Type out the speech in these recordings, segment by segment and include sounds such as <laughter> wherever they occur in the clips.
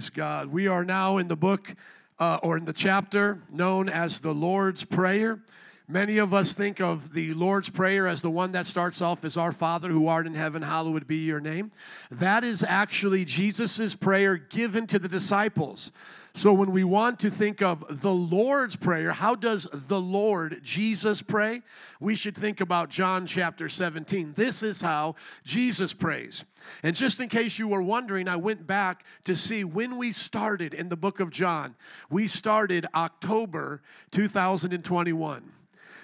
Praise God. We are now in the book uh, or in the chapter known as the Lord's Prayer. Many of us think of the Lord's Prayer as the one that starts off as Our Father who art in heaven, hallowed be your name. That is actually Jesus' prayer given to the disciples. So when we want to think of the Lord's Prayer, how does the Lord Jesus pray? We should think about John chapter 17. This is how Jesus prays. And just in case you were wondering, I went back to see when we started in the book of John. We started October 2021.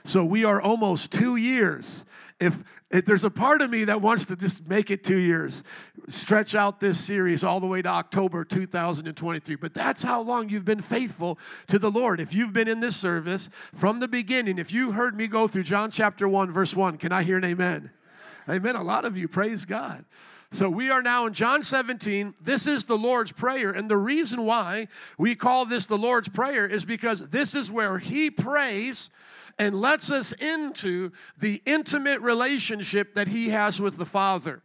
So we are almost two years. If, if, there's a part of me that wants to just make it two years, stretch out this series all the way to October 2023. But that's how long you've been faithful to the Lord. If you've been in this service from the beginning, if you heard me go through John chapter 1, verse 1, can I hear an amen? Amen. A lot of you, praise God. So we are now in John 17. This is the Lord's Prayer. And the reason why we call this the Lord's Prayer is because this is where He prays and lets us into the intimate relationship that He has with the Father.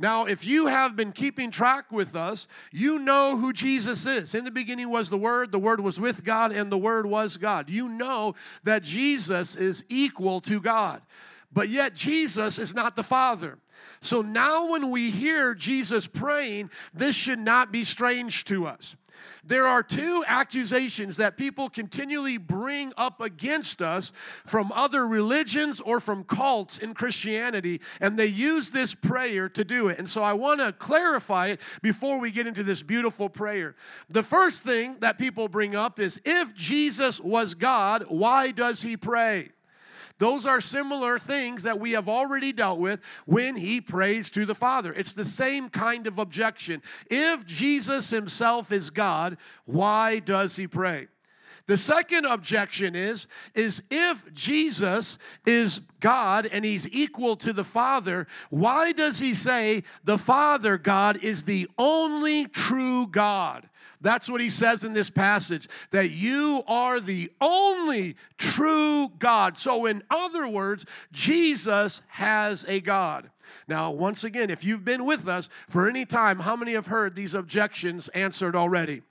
Now, if you have been keeping track with us, you know who Jesus is. In the beginning was the Word, the Word was with God, and the Word was God. You know that Jesus is equal to God, but yet Jesus is not the Father. So now, when we hear Jesus praying, this should not be strange to us. There are two accusations that people continually bring up against us from other religions or from cults in Christianity, and they use this prayer to do it. And so I want to clarify it before we get into this beautiful prayer. The first thing that people bring up is if Jesus was God, why does he pray? Those are similar things that we have already dealt with when he prays to the Father. It's the same kind of objection. If Jesus himself is God, why does he pray? The second objection is is if Jesus is God and he's equal to the Father, why does he say the Father God is the only true God? That's what he says in this passage that you are the only true God. So, in other words, Jesus has a God. Now, once again, if you've been with us for any time, how many have heard these objections answered already?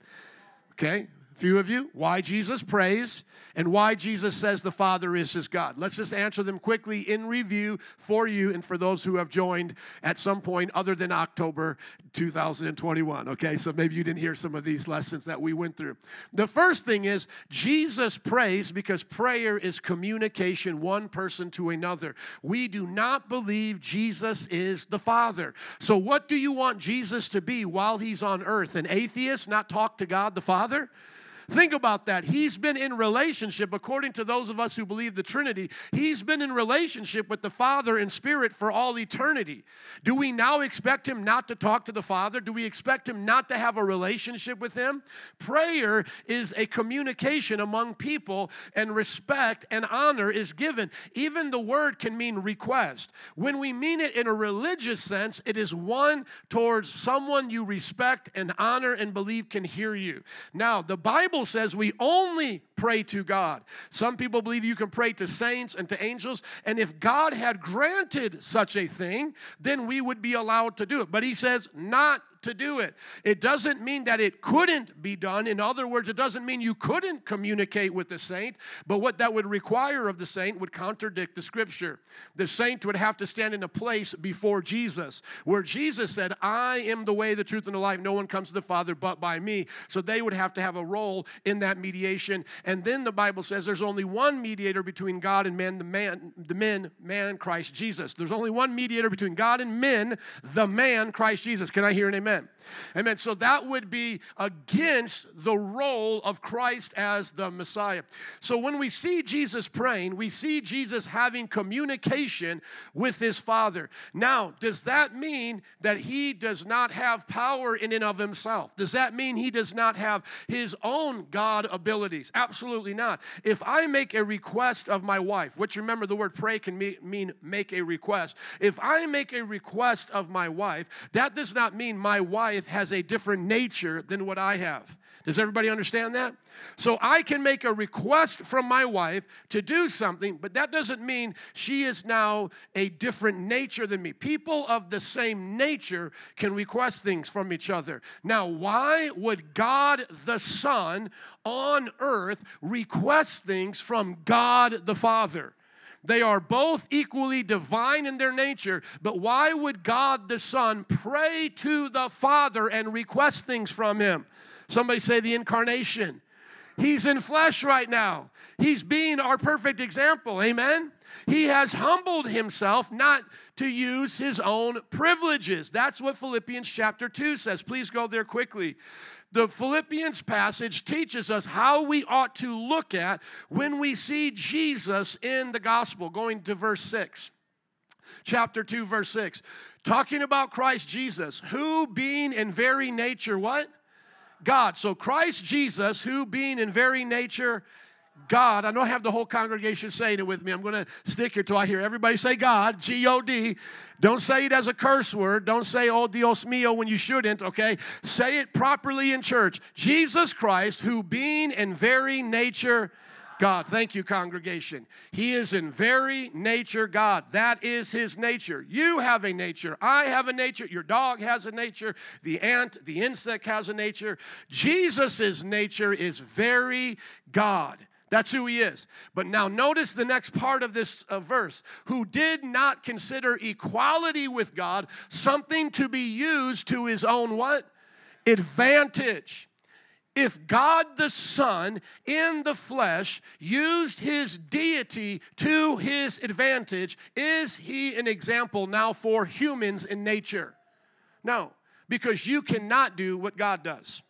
Okay, few of you, why Jesus prays and why Jesus says the Father is his God. Let's just answer them quickly in review for you and for those who have joined at some point other than October 2021. Okay, so maybe you didn't hear some of these lessons that we went through. The first thing is Jesus prays because prayer is communication one person to another. We do not believe Jesus is the Father. So, what do you want Jesus to be while he's on earth? An atheist, not talk to God the Father? Think about that. He's been in relationship, according to those of us who believe the Trinity, he's been in relationship with the Father and Spirit for all eternity. Do we now expect him not to talk to the Father? Do we expect him not to have a relationship with him? Prayer is a communication among people, and respect and honor is given. Even the word can mean request. When we mean it in a religious sense, it is one towards someone you respect and honor and believe can hear you. Now, the Bible Bible says we only pray to God. Some people believe you can pray to saints and to angels, and if God had granted such a thing, then we would be allowed to do it. But He says, not to do it. It doesn't mean that it couldn't be done. In other words, it doesn't mean you couldn't communicate with the saint, but what that would require of the saint would contradict the scripture. The saint would have to stand in a place before Jesus, where Jesus said, I am the way, the truth, and the life. No one comes to the Father but by me. So they would have to have a role in that mediation. And then the Bible says there's only one mediator between God and man, the man, the men, man, Christ Jesus. There's only one mediator between God and men, the man, Christ Jesus. Can I hear an amen? Amen. Amen. So that would be against the role of Christ as the Messiah. So when we see Jesus praying, we see Jesus having communication with his Father. Now, does that mean that he does not have power in and of himself? Does that mean he does not have his own God abilities? Absolutely not. If I make a request of my wife, which remember the word pray can mean make a request. If I make a request of my wife, that does not mean my my wife has a different nature than what I have. Does everybody understand that? So I can make a request from my wife to do something, but that doesn't mean she is now a different nature than me. People of the same nature can request things from each other. Now, why would God the Son on earth request things from God the Father? They are both equally divine in their nature, but why would God the Son pray to the Father and request things from Him? Somebody say the incarnation. He's in flesh right now. He's being our perfect example. Amen. He has humbled himself not to use his own privileges. That's what Philippians chapter 2 says. Please go there quickly. The Philippians passage teaches us how we ought to look at when we see Jesus in the gospel. Going to verse 6 chapter 2 verse 6 talking about christ jesus who being in very nature what God. So Christ Jesus, who being in very nature God, I don't have the whole congregation saying it with me. I'm going to stick here till I hear everybody say God, G O D. Don't say it as a curse word. Don't say, oh, Dios mío, when you shouldn't, okay? Say it properly in church. Jesus Christ, who being in very nature God. Thank you, congregation. He is in very nature God. That is his nature. You have a nature. I have a nature. Your dog has a nature. The ant, the insect has a nature. Jesus' nature is very God. That's who he is. But now notice the next part of this uh, verse who did not consider equality with God something to be used to his own what? Advantage if God the Son in the flesh used his deity to his advantage, is he an example now for humans in nature? No, because you cannot do what God does.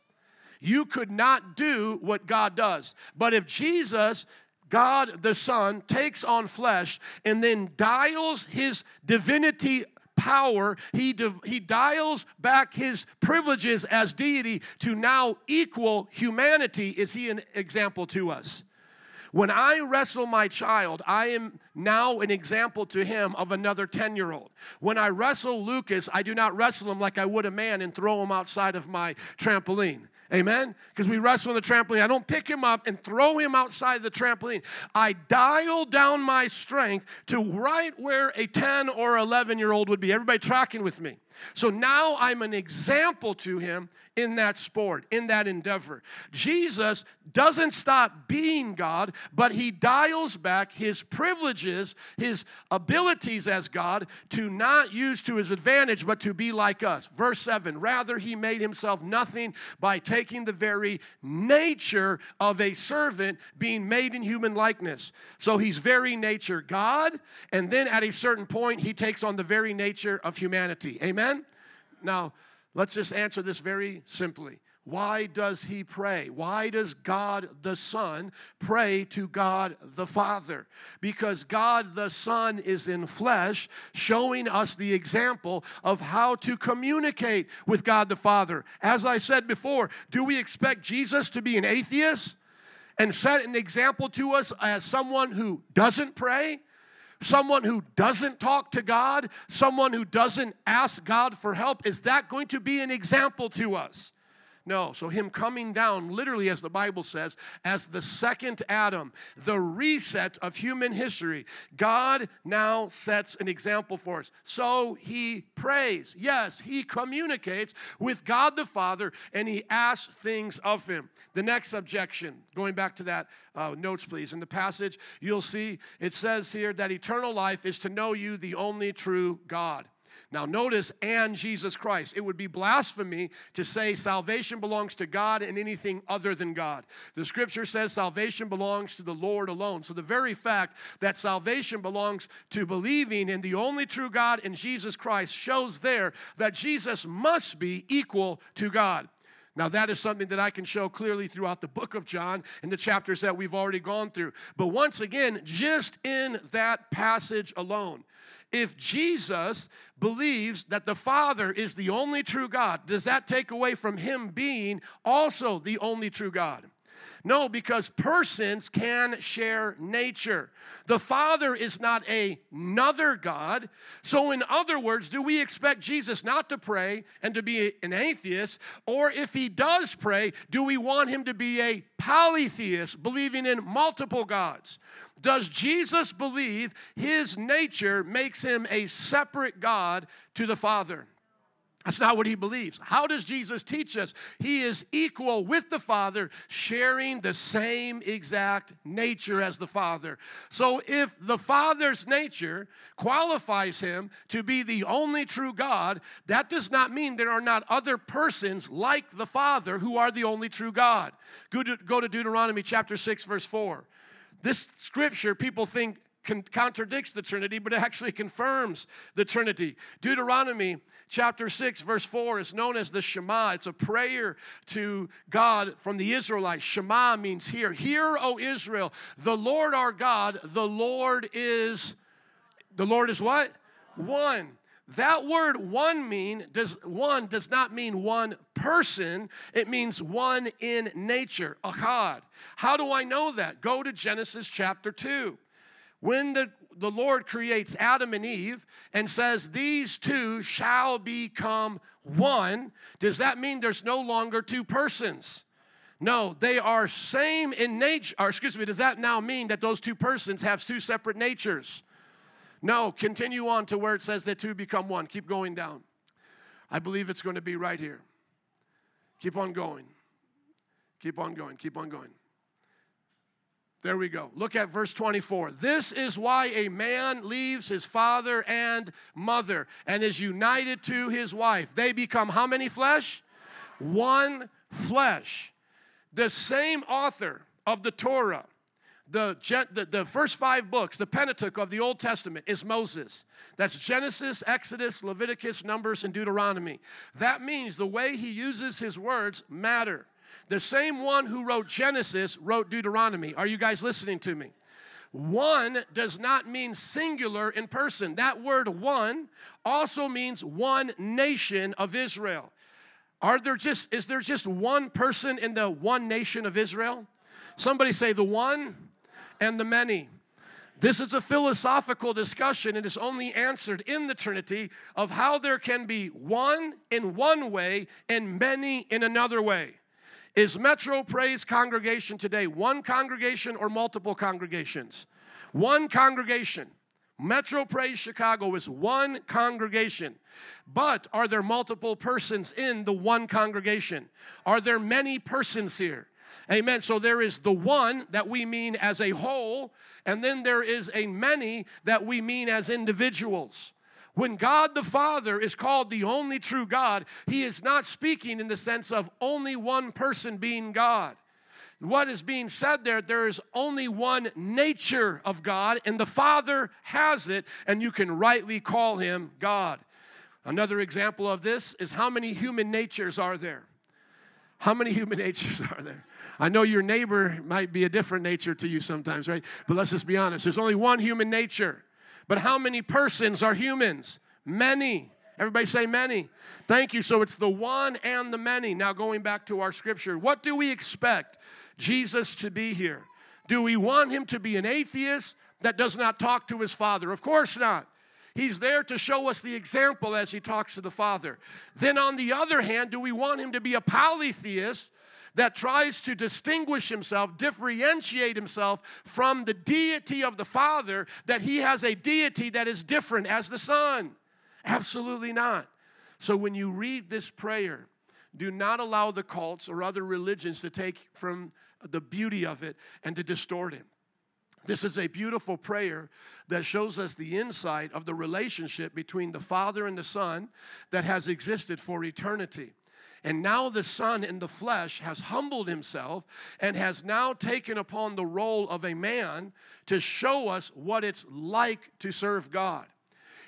You could not do what God does. But if Jesus God the Son takes on flesh and then dials his divinity power, he, he dials back his privileges as deity to now equal humanity. Is he an example to us? When I wrestle my child, I am now an example to him of another 10 year old. When I wrestle Lucas, I do not wrestle him like I would a man and throw him outside of my trampoline. Amen? Because we wrestle on the trampoline. I don't pick him up and throw him outside the trampoline. I dial down my strength to right where a 10 or 11 year old would be. Everybody tracking with me? So now I'm an example to him in that sport, in that endeavor. Jesus doesn't stop being God, but he dials back his privileges, his abilities as God to not use to his advantage, but to be like us. Verse 7 Rather, he made himself nothing by taking the very nature of a servant, being made in human likeness. So he's very nature God, and then at a certain point, he takes on the very nature of humanity. Amen? Now, let's just answer this very simply. Why does he pray? Why does God the Son pray to God the Father? Because God the Son is in flesh, showing us the example of how to communicate with God the Father. As I said before, do we expect Jesus to be an atheist and set an example to us as someone who doesn't pray? Someone who doesn't talk to God, someone who doesn't ask God for help, is that going to be an example to us? No. So, him coming down, literally, as the Bible says, as the second Adam, the reset of human history, God now sets an example for us. So, he prays. Yes, he communicates with God the Father and he asks things of him. The next objection, going back to that uh, notes, please. In the passage, you'll see it says here that eternal life is to know you, the only true God. Now, notice, and Jesus Christ. It would be blasphemy to say salvation belongs to God and anything other than God. The scripture says salvation belongs to the Lord alone. So, the very fact that salvation belongs to believing in the only true God in Jesus Christ shows there that Jesus must be equal to God. Now, that is something that I can show clearly throughout the book of John and the chapters that we've already gone through. But once again, just in that passage alone, if Jesus believes that the Father is the only true God, does that take away from him being also the only true God? No, because persons can share nature. The Father is not another God. So, in other words, do we expect Jesus not to pray and to be an atheist? Or if he does pray, do we want him to be a polytheist, believing in multiple gods? Does Jesus believe his nature makes him a separate God to the Father? That's not what he believes. How does Jesus teach us? He is equal with the Father, sharing the same exact nature as the Father. So if the Father's nature qualifies him to be the only true God, that does not mean there are not other persons like the Father who are the only true God. Go to, Deuteronomy chapter 6, verse 4. This scripture, people think con- contradicts the Trinity, but it actually confirms the Trinity. Deuteronomy chapter 6, verse 4 is known as the Shema. It's a prayer to God from the Israelites. Shema means hear. Hear, O Israel, the Lord our God, the Lord is, the Lord is what? One. That word one mean does one does not mean one person, it means one in nature, achad. How do I know that? Go to Genesis chapter 2. When the, the Lord creates Adam and Eve and says, These two shall become one, does that mean there's no longer two persons? No, they are same in nature. Or excuse me, does that now mean that those two persons have two separate natures? No, continue on to where it says that two become one. Keep going down. I believe it's going to be right here. Keep on going. Keep on going. Keep on going. There we go. Look at verse 24. This is why a man leaves his father and mother and is united to his wife. They become how many flesh? One flesh. The same author of the Torah, the, the, the first five books, the Pentateuch of the Old Testament, is Moses. That's Genesis, Exodus, Leviticus, Numbers, and Deuteronomy. That means the way he uses his words matter. The same one who wrote Genesis wrote Deuteronomy. Are you guys listening to me? One does not mean singular in person. That word one also means one nation of Israel. Are there just is there just one person in the one nation of Israel? Somebody say the one and the many. This is a philosophical discussion and is only answered in the Trinity of how there can be one in one way and many in another way. Is Metro Praise congregation today one congregation or multiple congregations? One congregation. Metro Praise Chicago is one congregation. But are there multiple persons in the one congregation? Are there many persons here? Amen. So there is the one that we mean as a whole, and then there is a many that we mean as individuals. When God the Father is called the only true God, he is not speaking in the sense of only one person being God. What is being said there, there is only one nature of God, and the Father has it, and you can rightly call him God. Another example of this is how many human natures are there? How many <laughs> human natures are there? I know your neighbor might be a different nature to you sometimes, right? But let's just be honest. There's only one human nature. But how many persons are humans? Many. Everybody say many. Thank you. So it's the one and the many. Now, going back to our scripture, what do we expect Jesus to be here? Do we want him to be an atheist that does not talk to his father? Of course not. He's there to show us the example as he talks to the Father. Then, on the other hand, do we want him to be a polytheist that tries to distinguish himself, differentiate himself from the deity of the Father, that he has a deity that is different as the Son. Absolutely not. So when you read this prayer, do not allow the cults or other religions to take from the beauty of it and to distort it. This is a beautiful prayer that shows us the insight of the relationship between the Father and the Son that has existed for eternity. And now the Son in the flesh has humbled himself and has now taken upon the role of a man to show us what it's like to serve God.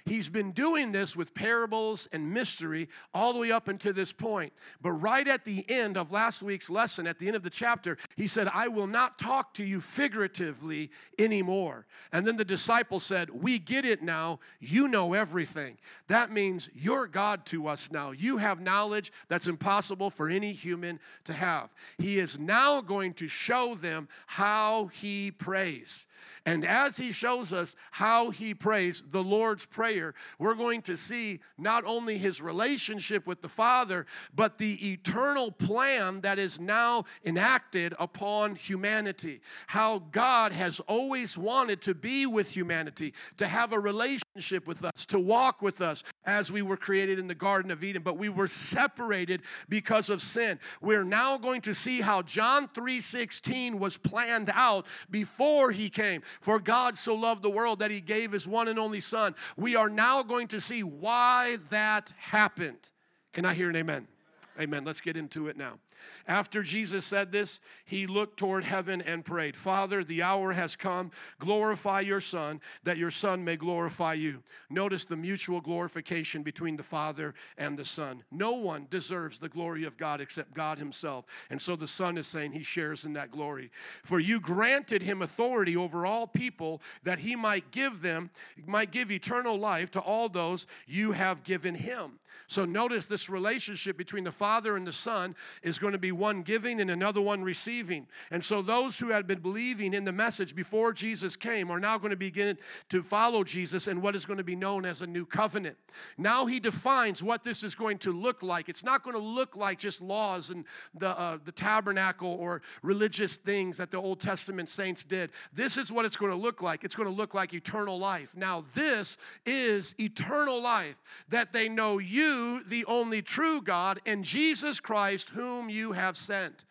He's been doing this with parables and mystery all the way up until this point. But right at the end of last week's lesson, at the end of the chapter, he said, I will not talk to you figuratively anymore. And then the disciples said, We get it now. You know everything. That means you're God to us now. You have knowledge that's impossible for any human to have. He is now going to show them how he prays. And as he shows us how he prays, the Lord's Prayer, we're going to see not only his relationship with the Father, but the eternal plan that is now enacted upon humanity. How God has always wanted to be with humanity, to have a relationship with us, to walk with us as we were created in the Garden of Eden, but we were separated because of sin. We're now going to see how John 3:16 was planned out before he came. For God so loved the world that he gave his one and only Son. We are now going to see why that happened. Can I hear an amen? Amen. Let's get into it now. After Jesus said this, he looked toward heaven and prayed, Father, the hour has come. Glorify your Son, that your Son may glorify you. Notice the mutual glorification between the Father and the Son. No one deserves the glory of God except God Himself. And so the Son is saying He shares in that glory. For you granted Him authority over all people that He might give them, might give eternal life to all those you have given Him. So notice this relationship between the Father and the Son is going to be one giving and another one receiving. And so those who had been believing in the message before Jesus came are now going to begin to follow Jesus in what is going to be known as a new covenant. Now he defines what this is going to look like. It's not going to look like just laws and the, uh, the tabernacle or religious things that the Old Testament saints did. This is what it's going to look like. It's going to look like eternal life. Now, this is eternal life that they know you, the only true God, and Jesus Christ, whom you have sent.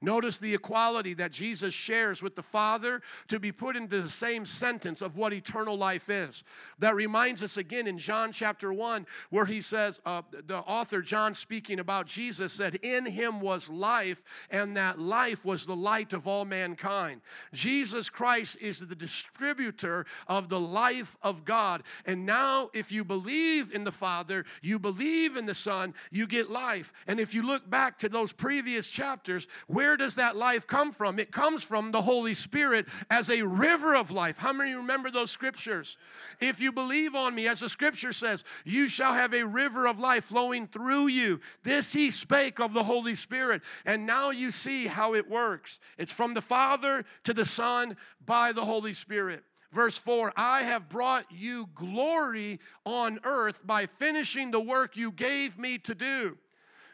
Notice the equality that Jesus shares with the Father to be put into the same sentence of what eternal life is. That reminds us again in John chapter 1, where he says, uh, the author John speaking about Jesus said, In him was life, and that life was the light of all mankind. Jesus Christ is the distributor of the life of God. And now, if you believe in the Father, you believe in the Son, you get life. And if you look back to those previous chapters, where where does that life come from? It comes from the Holy Spirit as a river of life. How many remember those scriptures? If you believe on me, as the scripture says, you shall have a river of life flowing through you. This he spake of the Holy Spirit. And now you see how it works. It's from the Father to the Son by the Holy Spirit. Verse 4 I have brought you glory on earth by finishing the work you gave me to do.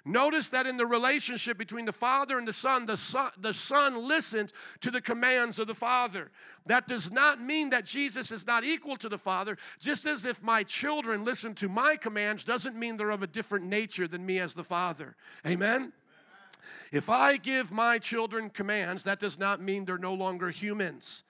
Notice that in the relationship between the Father and the Son, the Son, the son listens to the commands of the Father. That does not mean that Jesus is not equal to the Father. Just as if my children listen to my commands doesn't mean they're of a different nature than me as the Father. Amen? If I give my children commands, that does not mean they're no longer humans.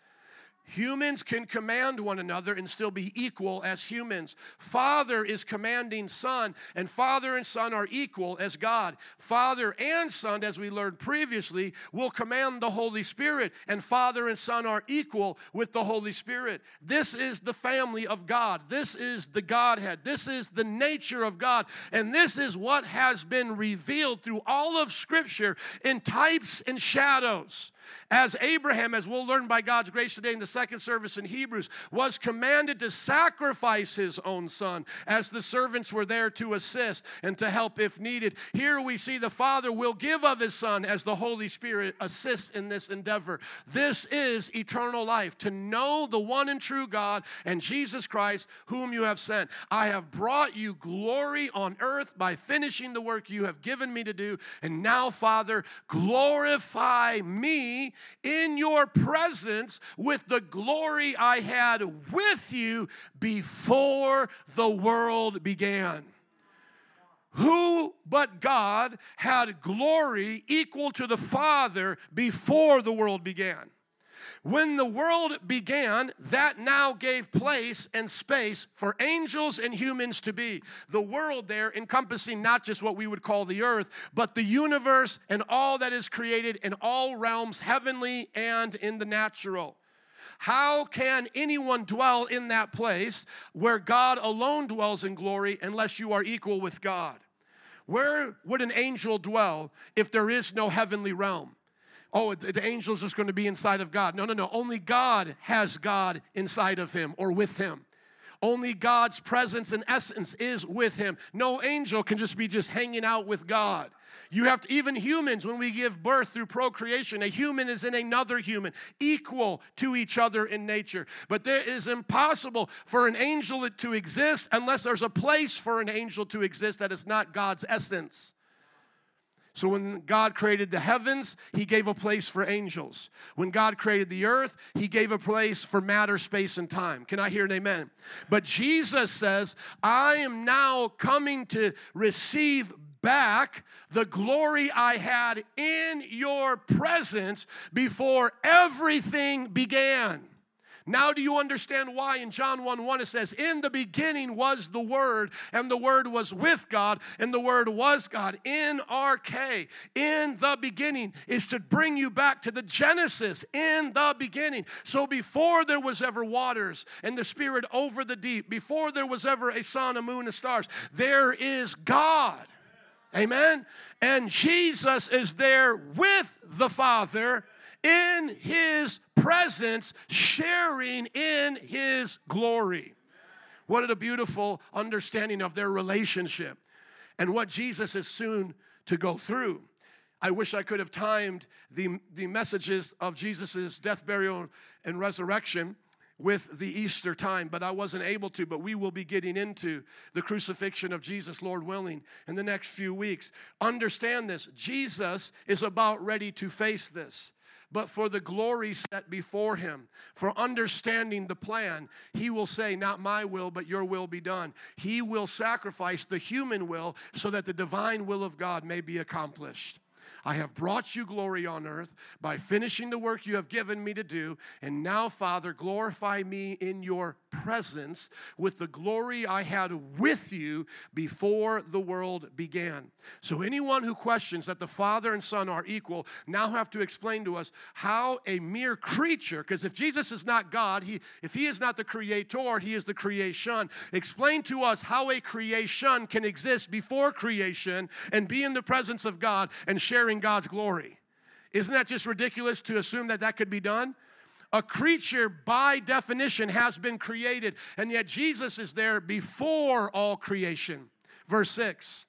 Humans can command one another and still be equal as humans. Father is commanding Son, and Father and Son are equal as God. Father and Son, as we learned previously, will command the Holy Spirit, and Father and Son are equal with the Holy Spirit. This is the family of God. This is the Godhead. This is the nature of God. And this is what has been revealed through all of Scripture in types and shadows. As Abraham, as we'll learn by God's grace today in the second service in Hebrews, was commanded to sacrifice his own son, as the servants were there to assist and to help if needed. Here we see the Father will give of his Son as the Holy Spirit assists in this endeavor. This is eternal life, to know the one and true God and Jesus Christ, whom you have sent. I have brought you glory on earth by finishing the work you have given me to do. And now, Father, glorify me in your presence with the glory I had with you before the world began. Who but God had glory equal to the Father before the world began? When the world began, that now gave place and space for angels and humans to be. The world there encompassing not just what we would call the earth, but the universe and all that is created in all realms, heavenly and in the natural. How can anyone dwell in that place where God alone dwells in glory unless you are equal with God? Where would an angel dwell if there is no heavenly realm? Oh, the angel's just going to be inside of God. No, no, no. Only God has God inside of him or with him. Only God's presence and essence is with him. No angel can just be just hanging out with God. You have to, even humans, when we give birth through procreation, a human is in another human, equal to each other in nature. But there is impossible for an angel to exist unless there's a place for an angel to exist that is not God's essence. So when God created the heavens, he gave a place for angels. When God created the earth, he gave a place for matter, space, and time. Can I hear an amen? But Jesus says, I am now coming to receive back the glory I had in your presence before everything began. Now, do you understand why in John 1 1 it says, In the beginning was the Word, and the Word was with God, and the Word was God. In arche, in the beginning, is to bring you back to the Genesis, in the beginning. So before there was ever waters and the Spirit over the deep, before there was ever a sun, a moon, and stars, there is God. Amen. And Jesus is there with the Father in his presence, sharing in his glory. What a beautiful understanding of their relationship and what Jesus is soon to go through. I wish I could have timed the, the messages of Jesus' death, burial, and resurrection with the Easter time, but I wasn't able to. But we will be getting into the crucifixion of Jesus, Lord willing, in the next few weeks. Understand this Jesus is about ready to face this but for the glory set before him, for understanding the plan, he will say, Not my will, but your will be done. He will sacrifice the human will so that the divine will of God may be accomplished. I have brought you glory on earth by finishing the work you have given me to do. And now, Father, glorify me in your presence with the glory I had with you before the world began. So, anyone who questions that the Father and Son are equal now have to explain to us how a mere creature, because if Jesus is not God, he, if he is not the creator, he is the creation. Explain to us how a creation can exist before creation and be in the presence of God and sharing God's glory. Isn't that just ridiculous to assume that that could be done? A creature, by definition, has been created, and yet Jesus is there before all creation. Verse 6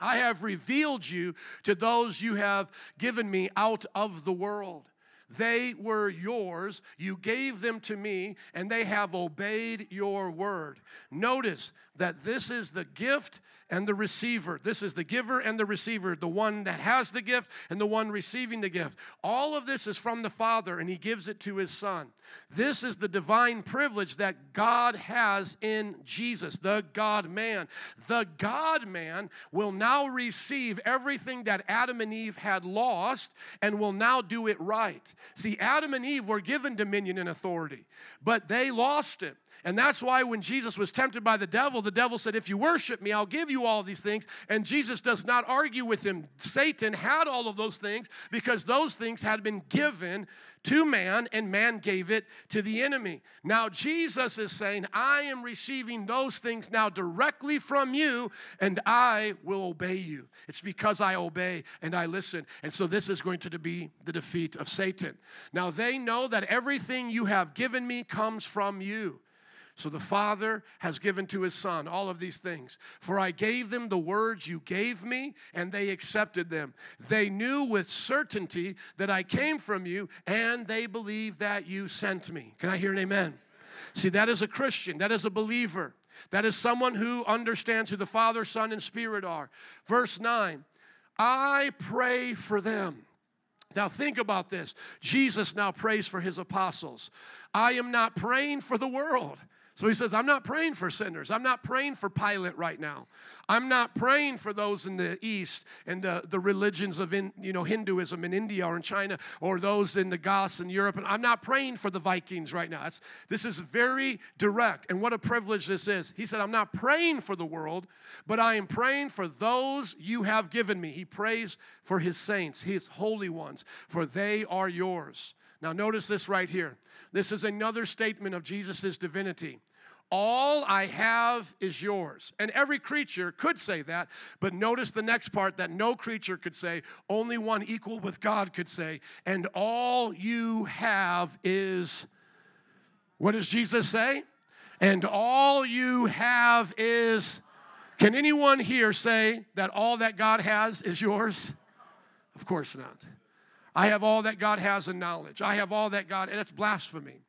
I have revealed you to those you have given me out of the world. They were yours. You gave them to me, and they have obeyed your word. Notice that this is the gift and the receiver. This is the giver and the receiver, the one that has the gift and the one receiving the gift. All of this is from the Father, and He gives it to His Son. This is the divine privilege that God has in Jesus, the God man. The God man will now receive everything that Adam and Eve had lost and will now do it right. See, Adam and Eve were given dominion and authority, but they lost it. And that's why when Jesus was tempted by the devil, the devil said, If you worship me, I'll give you all these things. And Jesus does not argue with him. Satan had all of those things because those things had been given to man, and man gave it to the enemy. Now, Jesus is saying, I am receiving those things now directly from you, and I will obey you. It's because I obey and I listen. And so, this is going to be the defeat of Satan. Now, they know that everything you have given me comes from you. So the Father has given to his Son all of these things. For I gave them the words you gave me, and they accepted them. They knew with certainty that I came from you, and they believe that you sent me. Can I hear an amen? See, that is a Christian, that is a believer, that is someone who understands who the Father, Son, and Spirit are. Verse 9 I pray for them. Now, think about this. Jesus now prays for his apostles. I am not praying for the world. So he says, I'm not praying for sinners. I'm not praying for Pilate right now. I'm not praying for those in the East and the, religions of in, you know Hinduism in India or in China or those in the Goths in Europe. And I'm not praying for the Vikings right now. This is very direct. And what a privilege this is. He said, I'm not praying for the world, but I am praying for those you have given me. He prays for his saints, his holy ones, for they are yours. Now, notice this right here. This is another statement of Jesus' divinity. All I have is yours. And every creature could say that, but notice the next part that no creature could say, only one equal with God could say, and all you have is. What does Jesus say? And all you have is. Can anyone here say that all that God has is yours? Of course not. I have all that God has in knowledge. I have all that God, and it's blasphemy.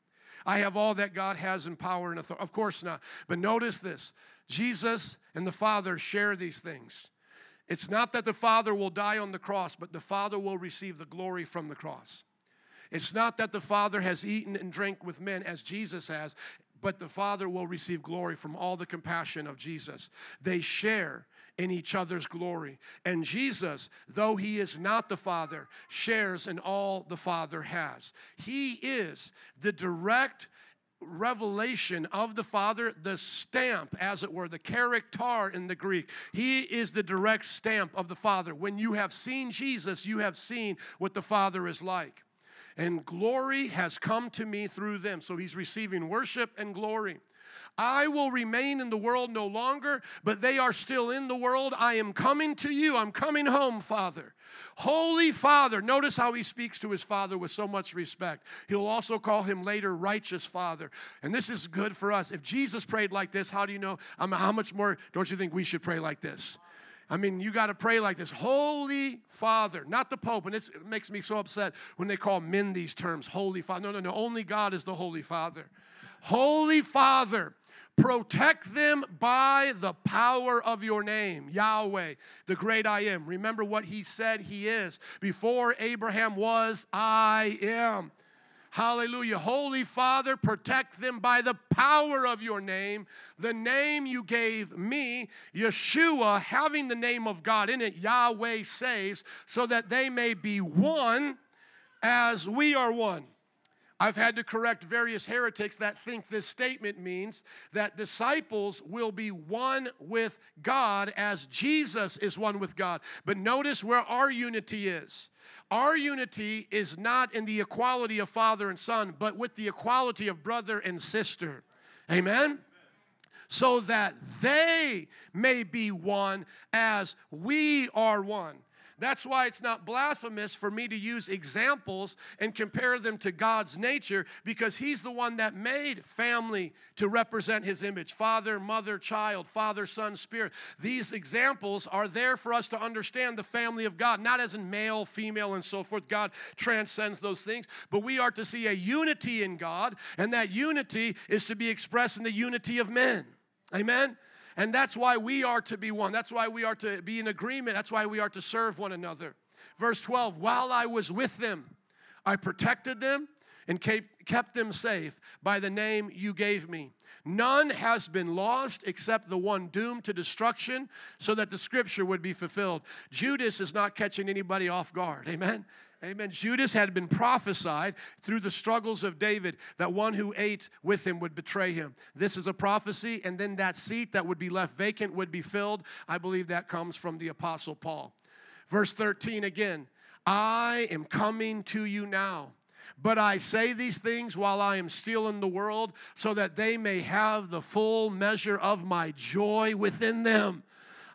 I have all that God has in power and authority. Of course not. But notice this Jesus and the Father share these things. It's not that the Father will die on the cross, but the Father will receive the glory from the cross. It's not that the Father has eaten and drank with men as Jesus has, but the Father will receive glory from all the compassion of Jesus. They share in each other's glory. And Jesus, though he is not the Father, shares in all the Father has. He is the direct revelation of the Father, the stamp, as it were, the character in the Greek. He is the direct stamp of the Father. When you have seen Jesus, you have seen what the Father is like. And glory has come to me through them. So he's receiving worship and glory. I will remain in the world no longer, but they are still in the world. I am coming to you. I'm coming home, Father. Holy Father. Notice how he speaks to his Father with so much respect. He'll also call him later righteous Father. And this is good for us. If Jesus prayed like this, how do you know? I mean, how much more don't you think we should pray like this? I mean, you got to pray like this Holy Father, not the Pope. And it makes me so upset when they call men these terms, Holy Father. No, no, no. Only God is the Holy Father. Holy Father, Protect them by the power of your name, Yahweh, the great I am. Remember what he said he is. Before Abraham was, I am. Hallelujah. Holy Father, protect them by the power of your name, the name you gave me, Yeshua, having the name of God in it, Yahweh saves, so that they may be one as we are one. I've had to correct various heretics that think this statement means that disciples will be one with God as Jesus is one with God. But notice where our unity is. Our unity is not in the equality of father and son, but with the equality of brother and sister. Amen? So that they may be one as we are one. That's why it's not blasphemous for me to use examples and compare them to God's nature because He's the one that made family to represent His image father, mother, child, father, son, spirit. These examples are there for us to understand the family of God, not as in male, female, and so forth. God transcends those things, but we are to see a unity in God, and that unity is to be expressed in the unity of men. Amen? And that's why we are to be one. That's why we are to be in agreement. That's why we are to serve one another. Verse 12 While I was with them, I protected them and kept them safe by the name you gave me. None has been lost except the one doomed to destruction, so that the scripture would be fulfilled. Judas is not catching anybody off guard. Amen. Amen. Judas had been prophesied through the struggles of David that one who ate with him would betray him. This is a prophecy, and then that seat that would be left vacant would be filled. I believe that comes from the Apostle Paul. Verse 13 again I am coming to you now. But I say these things while I am still in the world, so that they may have the full measure of my joy within them.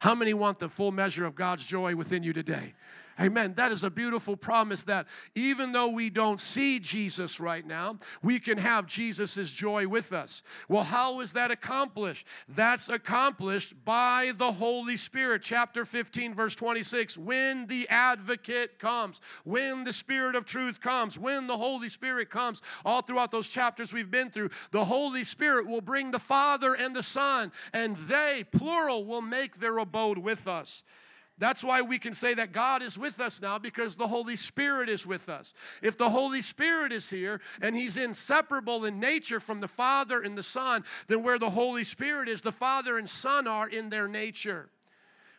How many want the full measure of God's joy within you today? Amen. That is a beautiful promise that even though we don't see Jesus right now, we can have Jesus' joy with us. Well, how is that accomplished? That's accomplished by the Holy Spirit. Chapter 15, verse 26. When the advocate comes, when the Spirit of truth comes, when the Holy Spirit comes, all throughout those chapters we've been through, the Holy Spirit will bring the Father and the Son, and they, plural, will make their abode with us. That's why we can say that God is with us now because the Holy Spirit is with us. If the Holy Spirit is here and He's inseparable in nature from the Father and the Son, then where the Holy Spirit is, the Father and Son are in their nature.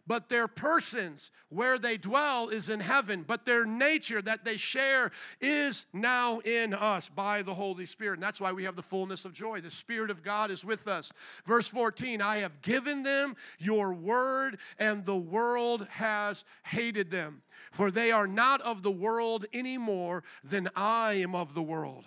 But their persons, where they dwell, is in heaven. But their nature that they share is now in us by the Holy Spirit. And that's why we have the fullness of joy. The Spirit of God is with us. Verse 14 I have given them your word, and the world has hated them. For they are not of the world any more than I am of the world.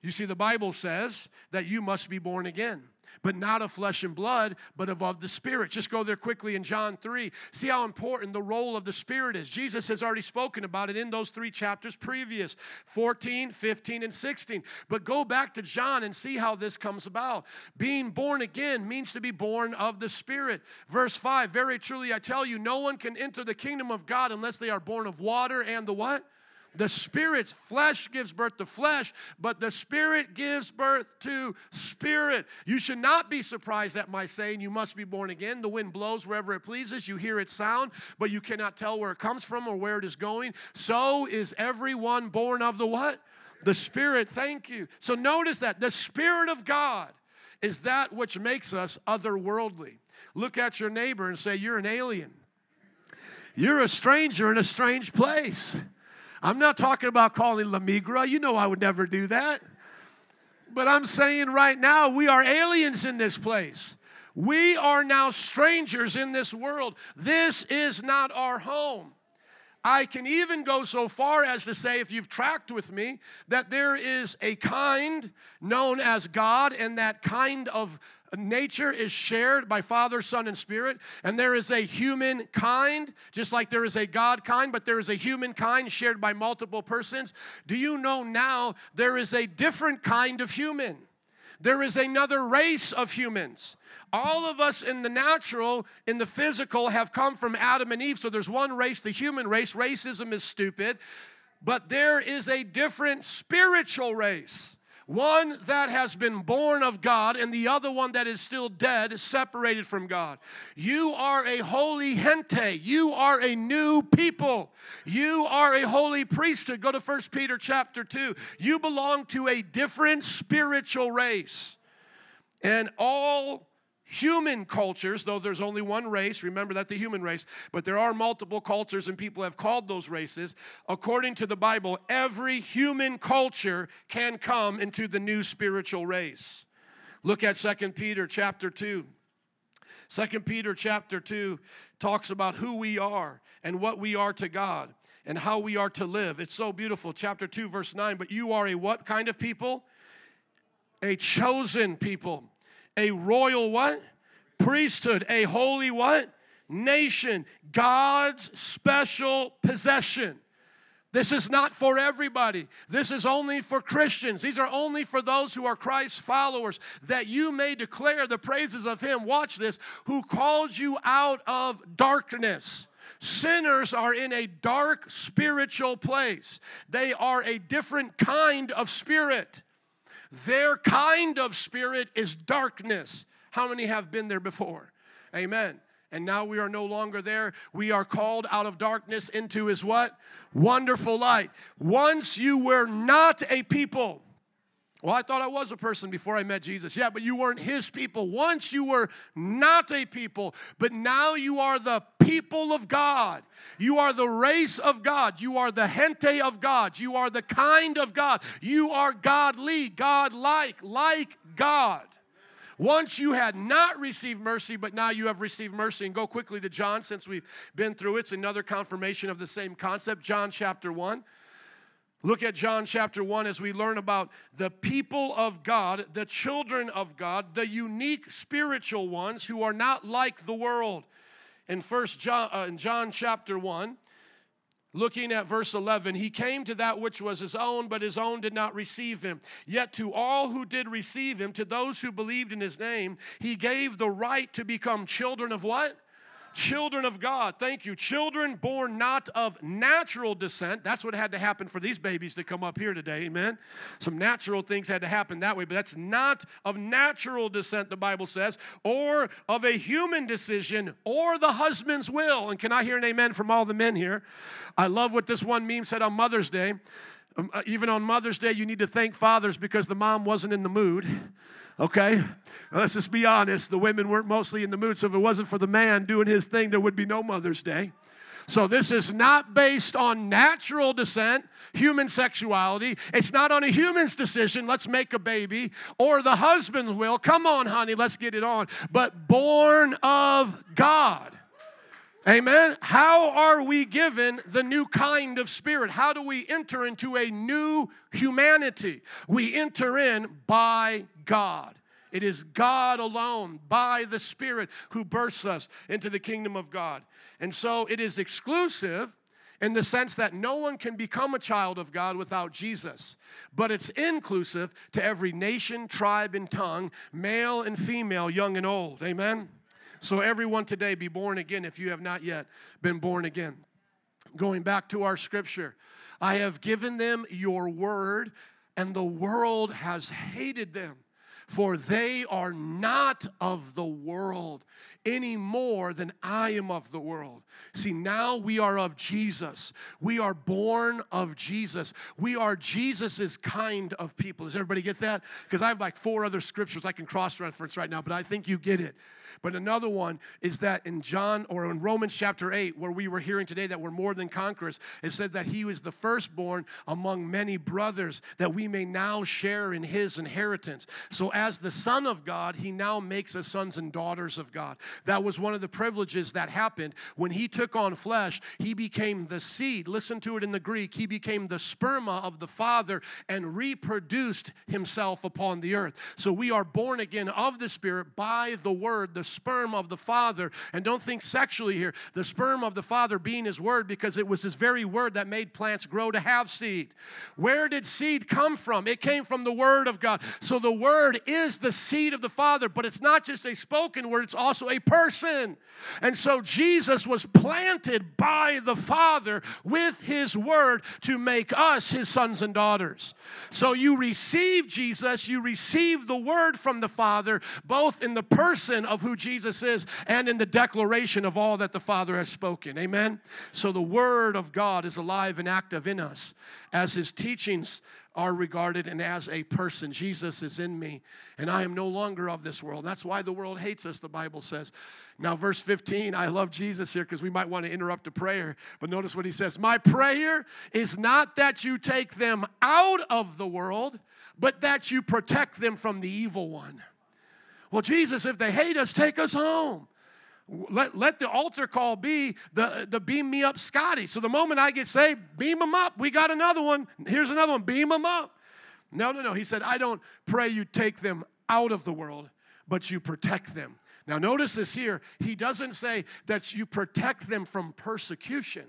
You see, the Bible says that you must be born again but not of flesh and blood, but of, of the Spirit. Just go there quickly in John 3. See how important the role of the Spirit is. Jesus has already spoken about it in those three chapters previous 14, 15, and 16. But go back to John and see how this comes about. Being born again means to be born of the Spirit. Verse 5 Very truly I tell you, no one can enter the kingdom of God unless they are born of water and the what? The Spirit's flesh gives birth to flesh, but the Spirit gives birth to spirit. You should not be surprised at my saying, You must be born again. The wind blows wherever it pleases. You hear its sound, but you cannot tell where it comes from or where it is going. So is everyone born of the what? The Spirit. Thank you. So notice that the Spirit of God is that which makes us otherworldly. Look at your neighbor and say, You're an alien. You're a stranger in a strange place. I'm not talking about calling La Migra. You know I would never do that. But I'm saying right now, we are aliens in this place. We are now strangers in this world. This is not our home. I can even go so far as to say, if you've tracked with me, that there is a kind known as God, and that kind of nature is shared by Father, Son, and Spirit, and there is a human kind, just like there is a God kind, but there is a human kind shared by multiple persons. Do you know now there is a different kind of human? There is another race of humans. All of us in the natural, in the physical, have come from Adam and Eve. So there's one race, the human race. Racism is stupid. But there is a different spiritual race one that has been born of God and the other one that is still dead, is separated from God. You are a holy gente. You are a new people. You are a holy priesthood. Go to 1 Peter chapter 2. You belong to a different spiritual race. And all human cultures, though there's only one race, remember that the human race, but there are multiple cultures and people have called those races. According to the Bible, every human culture can come into the new spiritual race. Look at Second Peter chapter 2. Second Peter chapter 2 talks about who we are and what we are to God and how we are to live. It's so beautiful. Chapter 2 verse 9, but you are a what kind of people? A chosen people a royal what? Priesthood, a holy what? Nation, God's special possession. This is not for everybody. This is only for Christians. These are only for those who are Christ's followers, that you may declare the praises of Him. Watch this, who called you out of darkness. Sinners are in a dark spiritual place, they are a different kind of spirit. Their kind of spirit is darkness. How many have been there before? Amen. And now we are no longer there. We are called out of darkness into his what? Wonderful light. Once you were not a people. Well, I thought I was a person before I met Jesus. Yeah, but you weren't his people. Once you were not a people, but now you are the people of God. You are the race of God. You are the gente of God. You are the kind of God. You are godly, God like, like God. Once you had not received mercy, but now you have received mercy. And go quickly to John since we've been through it. It's another confirmation of the same concept. John chapter 1. Look at John chapter 1 as we learn about the people of God, the children of God, the unique spiritual ones who are not like the world. In first John uh, in John chapter 1, looking at verse 11, he came to that which was his own, but his own did not receive him. Yet to all who did receive him, to those who believed in his name, he gave the right to become children of what? Children of God. Thank you. Children born not of natural descent. That's what had to happen for these babies to come up here today. Amen. Some natural things had to happen that way, but that's not of natural descent, the Bible says, or of a human decision or the husband's will. And can I hear an amen from all the men here? I love what this one meme said on Mother's Day. Um, uh, even on Mother's Day, you need to thank fathers because the mom wasn't in the mood. Okay? Let's just be honest. The women weren't mostly in the mood, so if it wasn't for the man doing his thing, there would be no Mother's Day. So, this is not based on natural descent, human sexuality. It's not on a human's decision, let's make a baby, or the husband's will, come on, honey, let's get it on, but born of God. Amen. How are we given the new kind of spirit? How do we enter into a new humanity? We enter in by God. It is God alone, by the Spirit, who births us into the kingdom of God. And so it is exclusive in the sense that no one can become a child of God without Jesus. But it's inclusive to every nation, tribe, and tongue, male and female, young and old. Amen? So, everyone today be born again if you have not yet been born again. Going back to our scripture, I have given them your word, and the world has hated them for they are not of the world any more than I am of the world. See, now we are of Jesus. We are born of Jesus. We are Jesus's kind of people. Does everybody get that? Because I have like four other scriptures I can cross reference right now, but I think you get it. But another one is that in John or in Romans chapter 8, where we were hearing today that we're more than conquerors, it said that he was the firstborn among many brothers, that we may now share in his inheritance. So, as the Son of God, he now makes us sons and daughters of God. That was one of the privileges that happened when he took on flesh. He became the seed. Listen to it in the Greek. He became the sperma of the Father and reproduced himself upon the earth. So, we are born again of the Spirit by the Word, the sperm of the Father. And don't think sexually here. The sperm of the Father being His Word because it was His very Word that made plants grow to have seed. Where did seed come from? It came from the Word of God. So the Word is the seed of the Father, but it's not just a spoken word, it's also a person. And so Jesus was planted by the Father with His Word to make us His sons and daughters. So you receive Jesus, you receive the Word from the Father, both in the person of who Jesus is and in the declaration of all that the Father has spoken. Amen? So the Word of God is alive and active in us as His teachings are regarded and as a person. Jesus is in me, and I am no longer of this world. That's why the world hates us, the Bible says. Now, verse 15, I love Jesus here because we might want to interrupt a prayer, but notice what he says My prayer is not that you take them out of the world, but that you protect them from the evil one. Well, Jesus, if they hate us, take us home. Let, let the altar call be the, the beam me up Scotty. So the moment I get saved, beam them up. We got another one. Here's another one. Beam them up. No, no, no. He said, I don't pray you take them out of the world, but you protect them. Now, notice this here. He doesn't say that you protect them from persecution.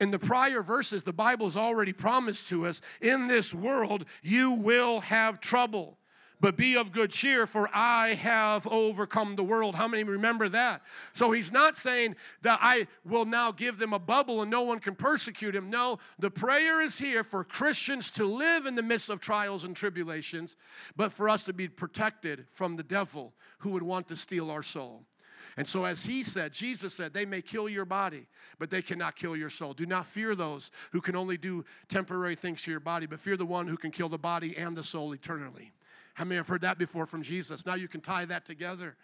In the prior verses, the Bible's already promised to us in this world, you will have trouble but be of good cheer, for I have overcome the world. How many remember that? So he's not saying that I will now give them a bubble and no one can persecute him. No, the prayer is here for Christians to live in the midst of trials and tribulations, but for us to be protected from the devil who would want to steal our soul. And so, as he said, Jesus said, they may kill your body, but they cannot kill your soul. Do not fear those who can only do temporary things to your body, but fear the one who can kill the body and the soul eternally. How many have heard that before from Jesus? Now you can tie that together.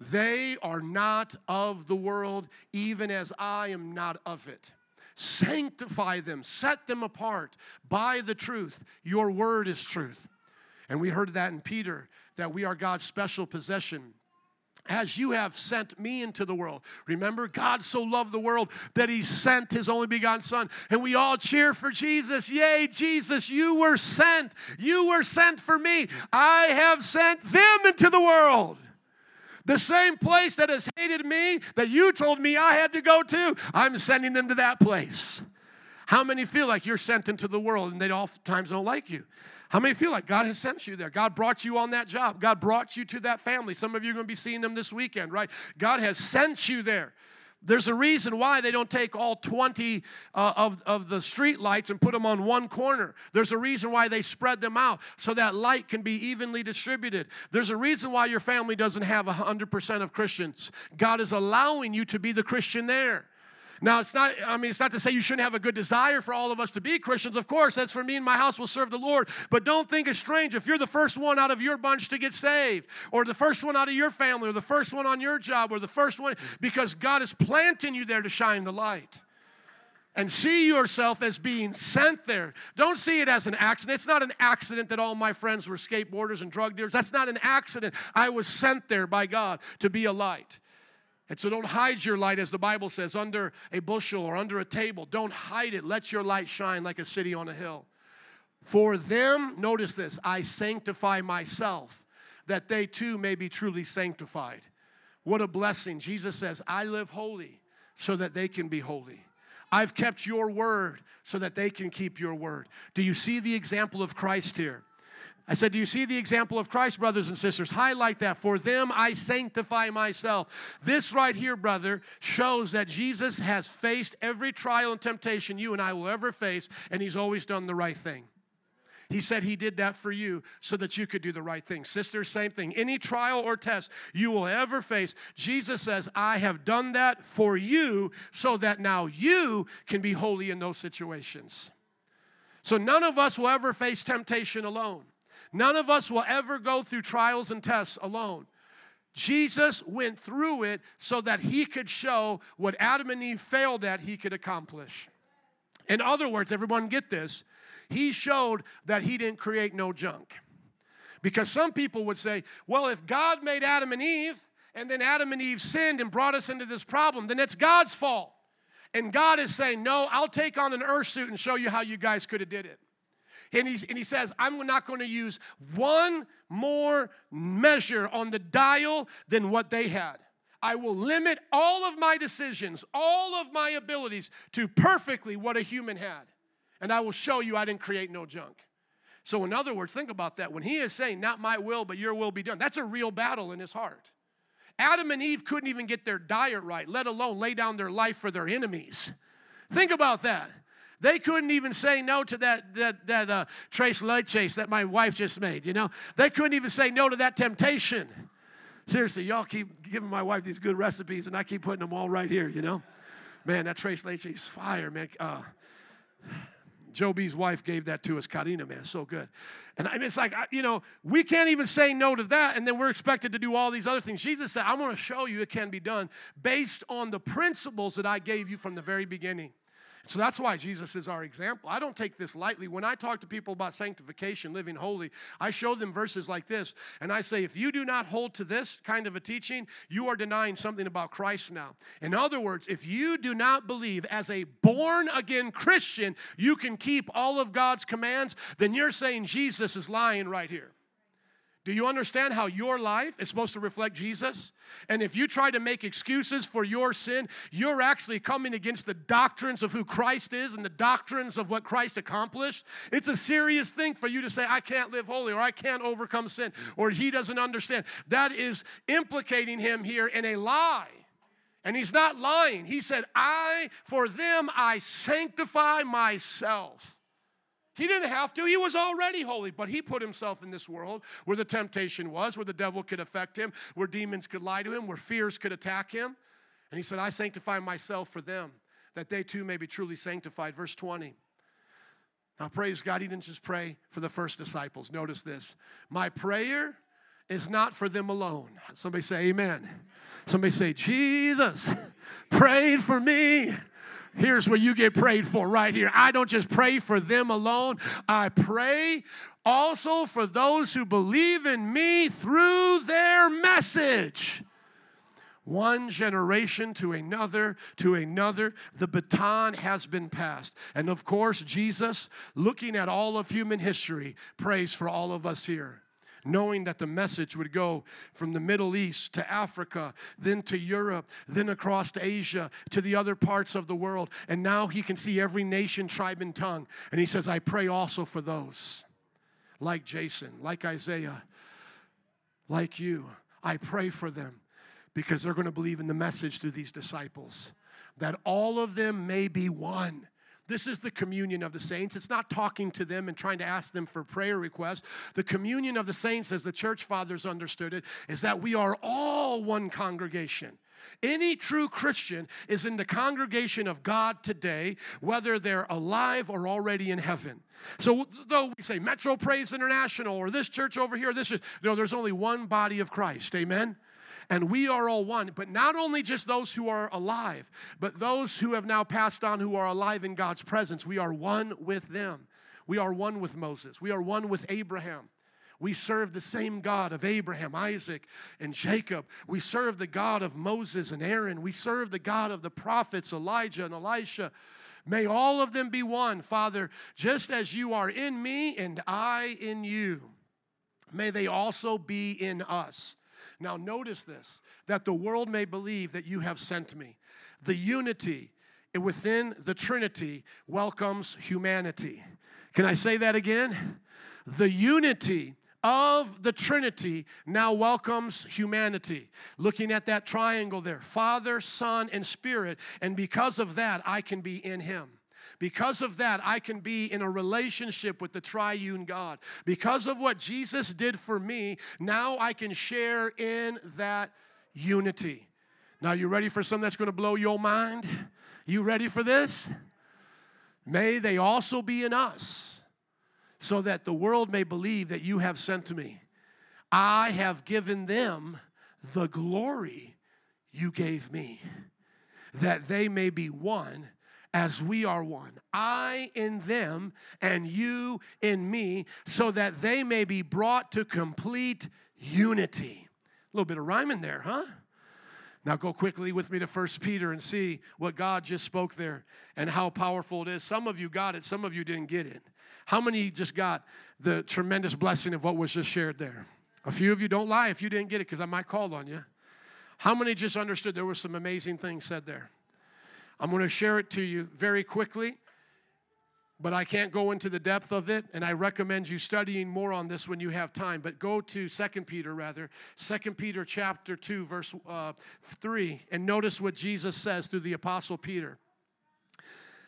They are not of the world, even as I am not of it. Sanctify them, set them apart by the truth. Your word is truth. And we heard that in Peter, that we are God's special possession as you have sent me into the world. Remember, God so loved the world that he sent his only begotten Son. And we all cheer for Jesus. Yay, Jesus, you were sent. You were sent for me. I have sent them into the world. The same place that has hated me, that you told me I had to go to, I'm sending them to that place. How many feel like you're sent into the world and they oftentimes don't like you? How many feel like God has sent you there? God brought you on that job. God brought you to that family. Some of you are going to be seeing them this weekend, right? God has sent you there. There's a reason why they don't take all 20 uh, of, of the street lights and put them on one corner. There's a reason why they spread them out so that light can be evenly distributed. There's a reason why your family doesn't have 100% of Christians. God is allowing you to be the Christian there. Now, it's not, I mean, it's not to say you shouldn't have a good desire for all of us to be Christians. Of course, that's for me and my house will serve the Lord. But don't think it's strange if you're the first one out of your bunch to get saved, or the first one out of your family, or the first one on your job, or the first one, because God is planting you there to shine the light and see yourself as being sent there. Don't see it as an accident. It's not an accident that all my friends were skateboarders and drug dealers. That's not an accident. I was sent there by God to be a light. And so don't hide your light, as the Bible says, under a bushel or under a table. Don't hide it. Let your light shine like a city on a hill. For them, notice this, I sanctify myself, that they too may be truly sanctified. What a blessing. Jesus says, I live holy so that they can be holy. I've kept your word so that they can keep your word. Do you see the example of Christ here? I said, Do you see the example of Christ, brothers and sisters? Highlight that. For them I sanctify myself. This right here, brother, shows that Jesus has faced every trial and temptation you and I will ever face, and he's always done the right thing. He said he did that for you so that you could do the right thing. Sisters, same thing. Any trial or test you will ever face, Jesus says, I have done that for you so that now you can be holy in those situations. So none of us will ever face temptation alone. None of us will ever go through trials and tests alone. Jesus went through it so that he could show what Adam and Eve failed at, he could accomplish. In other words, everyone get this he showed that he didn't create no junk. Because some people would say, well, if God made Adam and Eve, and then Adam and Eve sinned and brought us into this problem, then it's God's fault. And God is saying, no, I'll take on an earth suit and show you how you guys could have did it. And, he and he says, I'm not going to use one more measure on the dial than what they had. I will limit all of my decisions, all of my abilities to perfectly what a human had and I will show you I didn't create no junk. So, in other words, think about that. When he is saying, Not my will, but your will be done, that's a real battle in his heart. Adam and Eve couldn't even get their diet right, let alone lay down their life for their enemies. Think about that. They couldn't even say no to that that that uh, tres leches that my wife just made. You know, they couldn't even say no to that temptation. Seriously, y'all keep giving my wife these good recipes, and I keep putting them all right here. You know, man, that tres leches is fire, man. Uh, Joe B's wife gave that to us, Karina, man, so good. And I mean, it's like, you know, we can't even say no to that, and then we're expected to do all these other things. Jesus said, I'm going to show you it can be done based on the principles that I gave you from the very beginning. So that's why Jesus is our example. I don't take this lightly. When I talk to people about sanctification, living holy, I show them verses like this, and I say, if you do not hold to this kind of a teaching, you are denying something about Christ now. In other words, if you do not believe as a born again Christian, you can keep all of God's commands, then you're saying Jesus is lying right here. Do you understand how your life is supposed to reflect Jesus? And if you try to make excuses for your sin, you're actually coming against the doctrines of who Christ is and the doctrines of what Christ accomplished. It's a serious thing for you to say, I can't live holy or I can't overcome sin or he doesn't understand. That is implicating him here in a lie. And he's not lying. He said, I, for them, I sanctify myself. He didn't have to. He was already holy, but he put himself in this world where the temptation was, where the devil could affect him, where demons could lie to him, where fears could attack him. And he said, I sanctify myself for them, that they too may be truly sanctified. Verse 20. Now, praise God, he didn't just pray for the first disciples. Notice this My prayer is not for them alone. Somebody say, Amen. Somebody say, Jesus prayed for me. Here's where you get prayed for right here. I don't just pray for them alone, I pray also for those who believe in me through their message. One generation to another, to another, the baton has been passed. And of course, Jesus, looking at all of human history, prays for all of us here knowing that the message would go from the Middle East to Africa, then to Europe, then across Asia, to the other parts of the world. And now he can see every nation, tribe, and tongue. And he says, I pray also for those like Jason, like Isaiah, like you. I pray for them because they're going to believe in the message through these disciples, that all of them may be one this is the communion of the saints. It's not talking to them and trying to ask them for prayer requests. The communion of the saints, as the church fathers understood it, is that we are all one congregation. Any true Christian is in the congregation of God today, whether they're alive or already in heaven. So, though we say Metro Praise International or this church over here, this is, no, there's only one body of Christ. Amen? And we are all one. But not only just those who are alive, but those who have now passed on who are alive in God's presence. We are one with them. We are one with Moses. We are one with Abraham. We serve the same God of Abraham, Isaac, and Jacob. We serve the God of Moses and Aaron. We serve the God of the prophets, Elijah and Elisha. May all of them be one, Father, just as you are in me and I in you. May they also be in us. Now, notice this that the world may believe that you have sent me. The unity within the Trinity welcomes humanity. Can I say that again? The unity of the Trinity now welcomes humanity. Looking at that triangle there Father, Son, and Spirit. And because of that, I can be in Him. Because of that, I can be in a relationship with the triune God. Because of what Jesus did for me, now I can share in that unity. Now, you ready for something that's going to blow your mind? You ready for this? May they also be in us, so that the world may believe that you have sent me. I have given them the glory you gave me, that they may be one as we are one. I in them and you in me, so that they may be brought to complete unity. A little bit of rhyming there, huh? Now go quickly with me to First Peter and see what God just spoke there and how powerful it is. Some of you got it, some of you didn't get it. How many just got the tremendous blessing of what was just shared there? A few of you don't lie if you didn't get it because I might call on you. How many just understood there were some amazing things said there? I'm going to share it to you very quickly but I can't go into the depth of it, and I recommend you studying more on this when you have time. But go to Second Peter, rather, Second Peter chapter 2, verse uh, 3, and notice what Jesus says through the Apostle Peter.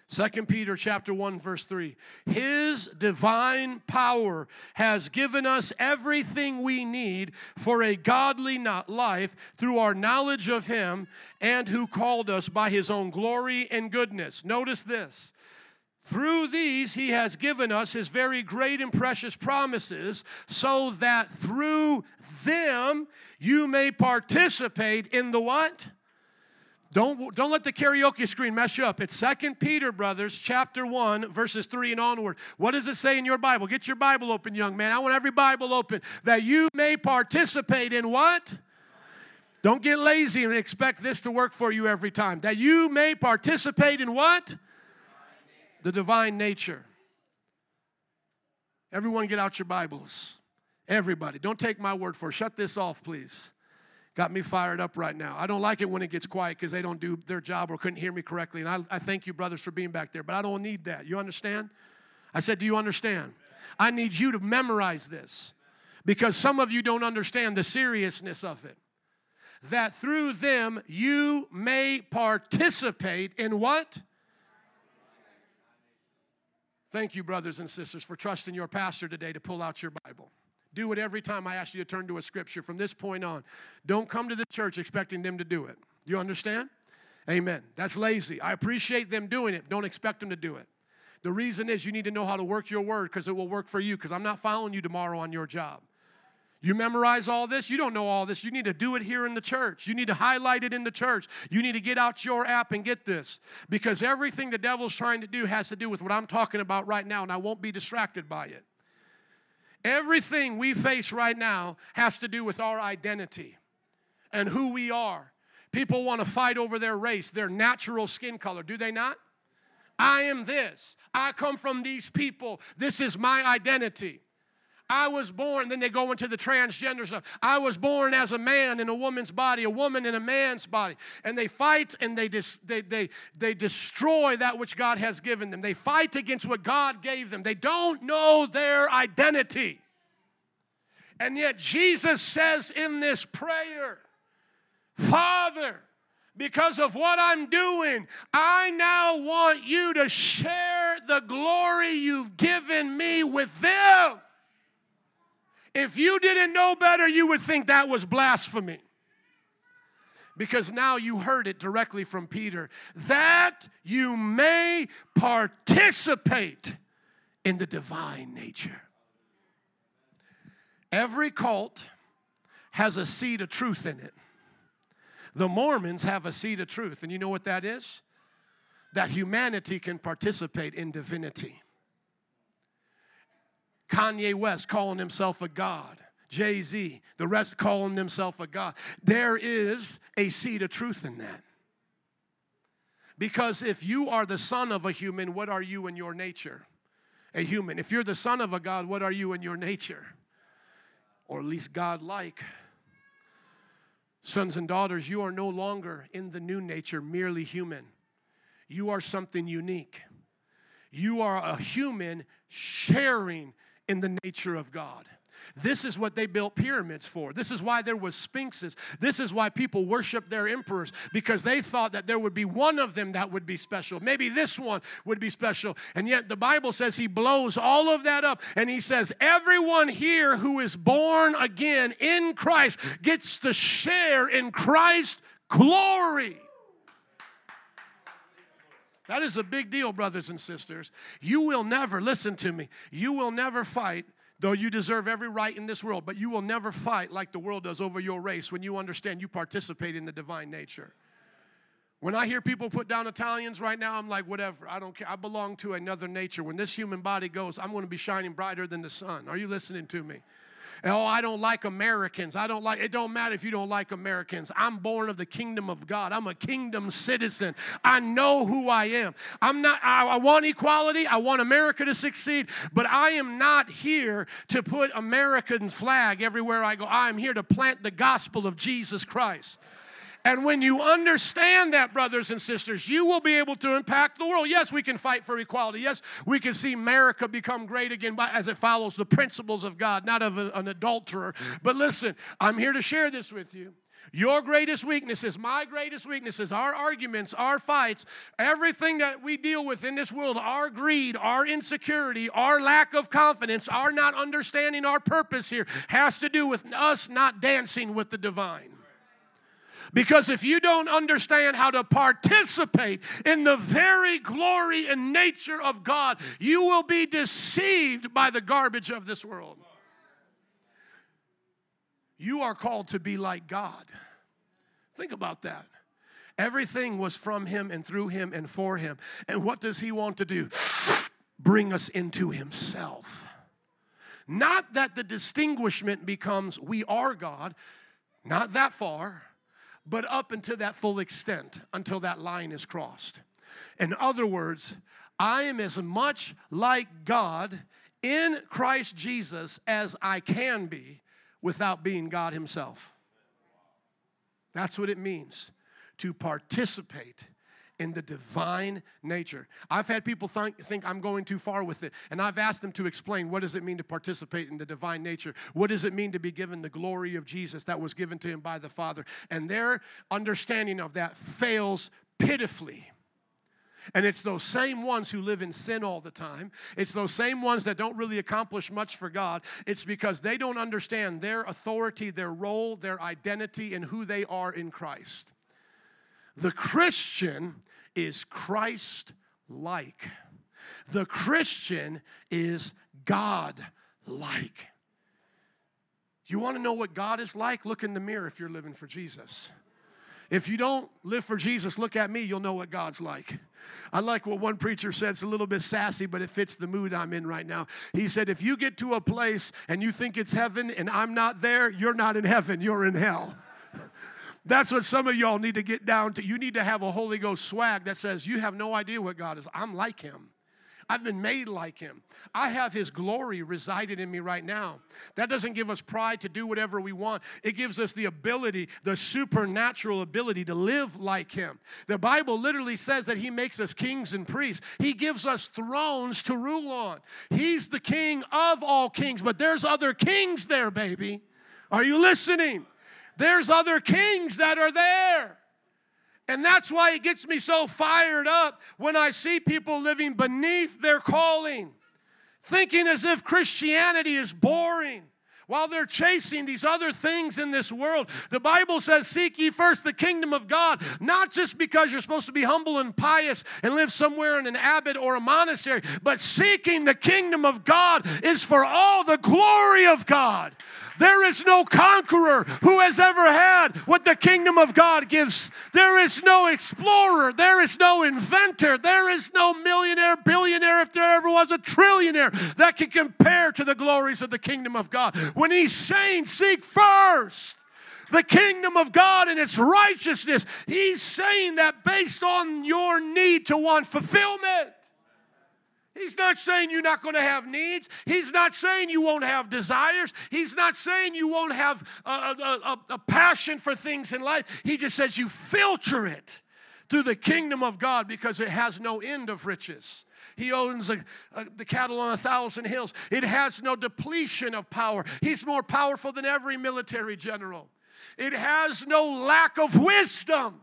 Second Peter chapter 1 verse 3 His divine power has given us everything we need for a godly life through our knowledge of him and who called us by his own glory and goodness. Notice this. Through these, he has given us his very great and precious promises, so that through them you may participate in the what? Don't, don't let the karaoke screen mess you up. It's Second Peter, brothers, chapter 1, verses 3 and onward. What does it say in your Bible? Get your Bible open, young man. I want every Bible open. That you may participate in what? Don't get lazy and expect this to work for you every time. That you may participate in what? the divine nature. Everyone, get out your Bibles. Everybody. Don't take my word for it. Shut this off, please. Got me fired up right now. I don't like it when it gets quiet because they don't do their job or couldn't hear me correctly. And I, I thank you, brothers, for being back there, but I don't need that. You understand? I said, Do you understand? I need you to memorize this because some of you don't understand the seriousness of it. That through them you may participate in what? Thank you, brothers and sisters, for trusting your pastor today to pull out your Bible. Do it every time I ask you to turn to a scripture from this point on. Don't come to the church expecting them to do it. You understand? Amen. That's lazy. I appreciate them doing it. Don't expect them to do it. The reason is you need to know how to work your word because it will work for you because I'm not following you tomorrow on your job. You memorize all this? You don't know all this. You need to do it here in the church. You need to highlight it in the church. You need to get out your app and get this because everything the devil's trying to do has to do with what I'm talking about right now, and I won't be distracted by it. Everything we face right now has to do with our identity and who we are. People want to fight over their race, their natural skin color, do they not? I am this. I come from these people. This is my identity. I was born, then they go into the transgender stuff. I was born as a man in a woman's body, a woman in a man's body. And they fight and they, dis, they, they, they destroy that which God has given them. They fight against what God gave them. They don't know their identity. And yet Jesus says in this prayer, Father, because of what I'm doing, I now want you to share the glory you've given me with them. If you didn't know better, you would think that was blasphemy. because now you heard it directly from Peter that you may participate in the divine nature. Every cult has a seed of truth in it. The Mormons have a seed of truth, and you know what that is? That humanity can participate in divinity. Kanye West calling himself a God. Jay Z, the rest calling themselves a God. There is a seed of truth in that. Because if you are the son of a human, what are you in your nature? A human. If you're the son of a God, what are you in your nature? Or at least God like. Sons and daughters, you are no longer in the new nature merely human. You are something unique. You are a human sharing in the nature of God. This is what they built pyramids for. This is why there was sphinxes. This is why people worship their emperors because they thought that there would be one of them that would be special. Maybe this one would be special. And yet the Bible says he blows all of that up and he says everyone here who is born again in Christ gets to share in Christ's glory. That is a big deal, brothers and sisters. You will never, listen to me, you will never fight Though you deserve every right in this world, but you will never fight like the world does over your race when you understand you participate in the divine nature. When I hear people put down Italians right now, I'm like, whatever, I don't care. I belong to another nature. When this human body goes, I'm going to be shining brighter than the sun. Are you listening to me? Oh, I don't like Americans. I don't like, it don't matter if you don't like Americans. I'm born of the kingdom of God. I'm a kingdom citizen. I know who I am. I'm not, I, I want equality. I want America to succeed, but I am not here to put American flag everywhere I go. I am here to plant the gospel of Jesus Christ. And when you understand that, brothers and sisters, you will be able to impact the world. Yes, we can fight for equality. Yes, we can see America become great again as it follows the principles of God, not of an adulterer. But listen, I'm here to share this with you. Your greatest weaknesses, my greatest weaknesses, our arguments, our fights, everything that we deal with in this world, our greed, our insecurity, our lack of confidence, our not understanding our purpose here, has to do with us not dancing with the divine. Because if you don't understand how to participate in the very glory and nature of God, you will be deceived by the garbage of this world. You are called to be like God. Think about that. Everything was from Him and through Him and for Him. And what does He want to do? Bring us into Himself. Not that the distinguishment becomes we are God, not that far but up until that full extent, until that line is crossed. In other words, I am as much like God in Christ Jesus as I can be without being God Himself. That's what it means to participate in the divine nature. I've had people think, think I'm going too far with it, and I've asked them to explain what does it mean to participate in the divine nature? What does it mean to be given the glory of Jesus that was given to him by the Father? And their understanding of that fails pitifully. And it's those same ones who live in sin all the time. It's those same ones that don't really accomplish much for God. It's because they don't understand their authority, their role, their identity, and who they are in Christ. The Christian is Christ like. The Christian is God like. You want to know what God is like? Look in the mirror if you're living for Jesus. If you don't live for Jesus, look at me, you'll know what God's like. I like what one preacher said. It's a little bit sassy, but it fits the mood I'm in right now. He said, If you get to a place and you think it's heaven and I'm not there, you're not in heaven, you're in hell. That's what some of y'all need to get down to. You need to have a Holy Ghost swag that says, You have no idea what God is. I'm like Him. I've been made like him. I have his glory residing in me right now. That doesn't give us pride to do whatever we want. It gives us the ability, the supernatural ability to live like him. The Bible literally says that he makes us kings and priests. He gives us thrones to rule on. He's the king of all kings, but there's other kings there, baby. Are you listening? There's other kings that are there. And that's why it gets me so fired up when I see people living beneath their calling, thinking as if Christianity is boring. while they're chasing these other things in this world. The Bible says, Seek ye first the kingdom of God, not just because you're supposed to be humble and pious and live somewhere in an abbot or a monastery, but seeking the kingdom of God is for all the glory of God. There is no conqueror who has ever had what the kingdom of God gives. There is no explorer. There is no inventor. There is no millionaire, billionaire, if there ever was a trillionaire, that can compare to the glories of the kingdom of God. When he's saying, Seek first the kingdom of God and its righteousness, he's saying that based on your need to want fulfillment. He's not saying you're not going to have needs. He's not saying you won't have desires. He's not saying you won't have a, a, a, a, passion for things in life. He just says you filter it through the kingdom of God because it has no end of riches. He owns a, the cattle on a thousand hills. It has no depletion of power. He's more powerful than every military general. It has no lack of wisdom.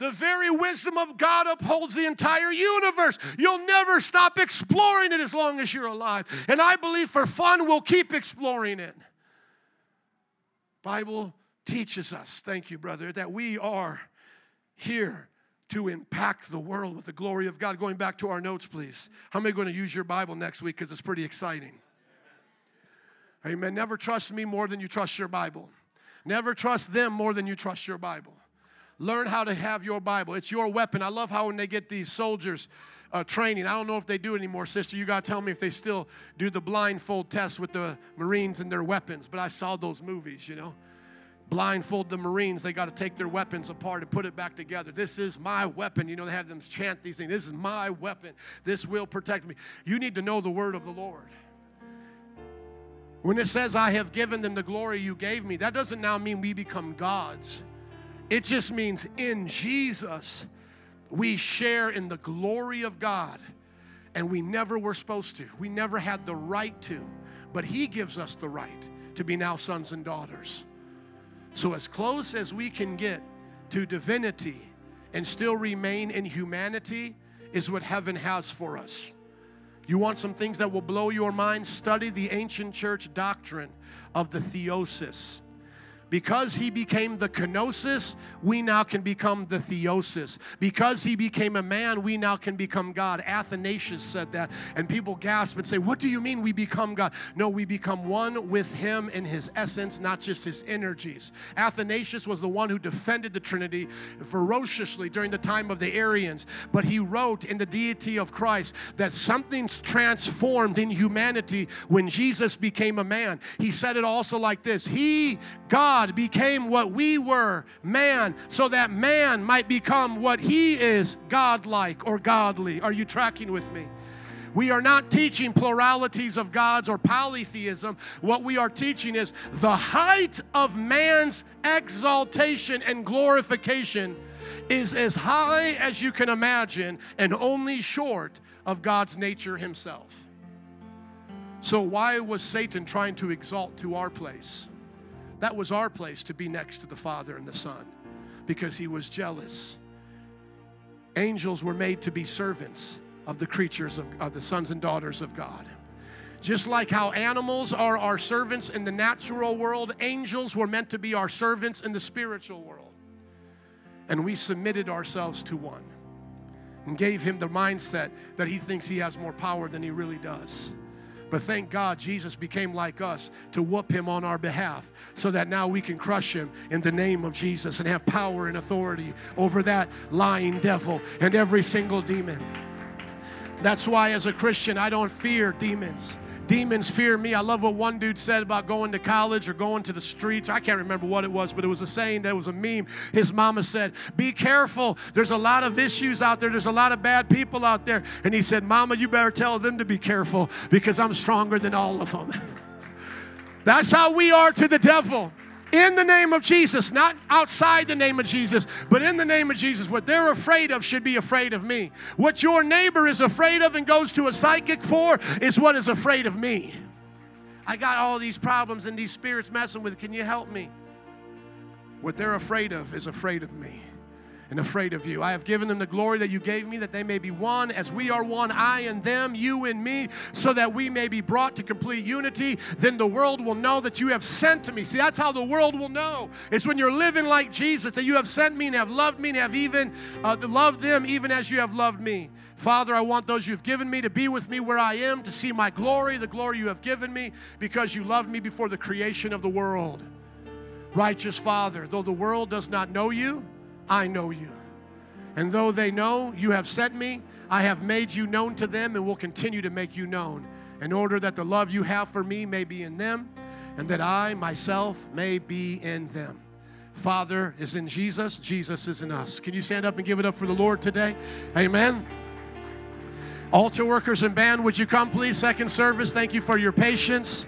The very wisdom of God upholds the entire universe. You'll never stop exploring it as long as you're alive. And I believe for fun, we'll keep exploring it. Bible teaches us, thank you, brother, that we are here to impact the world with the glory of God. Going back to our notes, please. How many going to use your Bible next week? Because it's pretty exciting. Amen. Never trust me more than you trust your Bible. Never trust them more than you trust your Bible. Learn how to have your Bible. It's your weapon. I love how when they get these soldiers uh, training, I don't know if they do anymore, sister. You got to tell me if they still do the blindfold test with the Marines and their weapons. But I saw those movies, you know. Blindfold the Marines. They got to take their weapons apart and put it back together. This is my weapon. You know, they have them chant these things. This is my weapon. This will protect me. You need to know the word of the Lord. When it says, I have given them the glory you gave me, that doesn't now mean we become gods. It just means in Jesus, we share in the glory of God. And we never were supposed to. We never had the right to. But He gives us the right to be now sons and daughters. So, as close as we can get to divinity and still remain in humanity is what heaven has for us. You want some things that will blow your mind? Study the ancient church doctrine of the theosis. Because he became the kenosis, we now can become the theosis. Because he became a man, we now can become God. Athanasius said that, and people gasp and say, What do you mean we become God? No, we become one with him in his essence, not just his energies. Athanasius was the one who defended the Trinity ferociously during the time of the Arians, but he wrote in the deity of Christ that something's transformed in humanity when Jesus became a man. He said it also like this He, God, God became what we were, man, so that man might become what he is, godlike or godly. Are you tracking with me? We are not teaching pluralities of gods or polytheism. What we are teaching is the height of man's exaltation and glorification is as high as you can imagine and only short of God's nature himself. So, why was Satan trying to exalt to our place? That was our place to be next to the Father and the Son because he was jealous. Angels were made to be servants of the creatures of, of the sons and daughters of God. Just like how animals are our servants in the natural world, angels were meant to be our servants in the spiritual world. And we submitted ourselves to one and gave him the mindset that he thinks he has more power than he really does. But thank God Jesus became like us to whoop him on our behalf so that now we can crush him in the name of Jesus and have power and authority over that lying devil and every single demon. That's why, as a Christian, I don't fear demons. Demons fear me. I love what one dude said about going to college or going to the streets. I can't remember what it was, but it was a saying that was a meme. His mama said, Be careful. There's a lot of issues out there, there's a lot of bad people out there. And he said, Mama, you better tell them to be careful because I'm stronger than all of them. <laughs> That's how we are to the devil in the name of Jesus, not outside the name of Jesus, but in the name of Jesus. What they're afraid of should be afraid of me. What your neighbor is afraid of and goes to a psychic for is what is afraid of me. I got all these problems and these spirits messing with. Can you help me? What they're afraid of is afraid of me. And afraid of you. I have given them the glory that you gave me, that they may be one as we are one, I and them, you and me, so that we may be brought to complete unity. Then the world will know that you have sent to me. See, that's how the world will know. It's when you're living like Jesus that you have sent me and have loved me and have even uh, loved them, even as you have loved me. Father, I want those you've given me to be with me where I am, to see my glory, the glory you have given me, because you loved me before the creation of the world. Righteous Father, though the world does not know you, I know you. And though they know you have sent me, I have made you known to them and will continue to make you known, in order that the love you have for me may be in them, and that I myself may be in them. Father is in Jesus, Jesus is in us. Can you stand up and give it up for the Lord today? Amen. Altar workers and band, would you come please? Second service, thank you for your patience.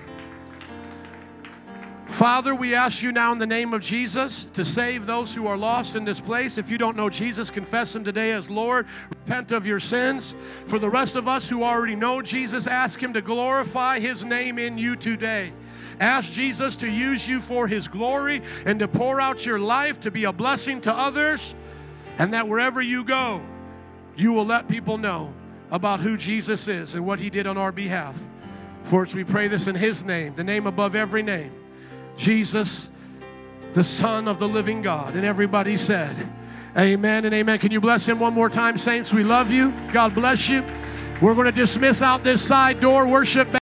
Father, we ask you now in the name of Jesus to save those who are lost in this place. If you don't know Jesus, confess him today as Lord. Repent of your sins. For the rest of us who already know Jesus, ask him to glorify his name in you today. Ask Jesus to use you for his glory and to pour out your life to be a blessing to others, and that wherever you go, you will let people know about who Jesus is and what he did on our behalf. For us, we pray this in his name, the name above every name, Jesus, the Son of the living God. And everybody said, Amen and amen. Can you bless him one more time, saints? We love you. God bless you. We're going to dismiss out this side door worship.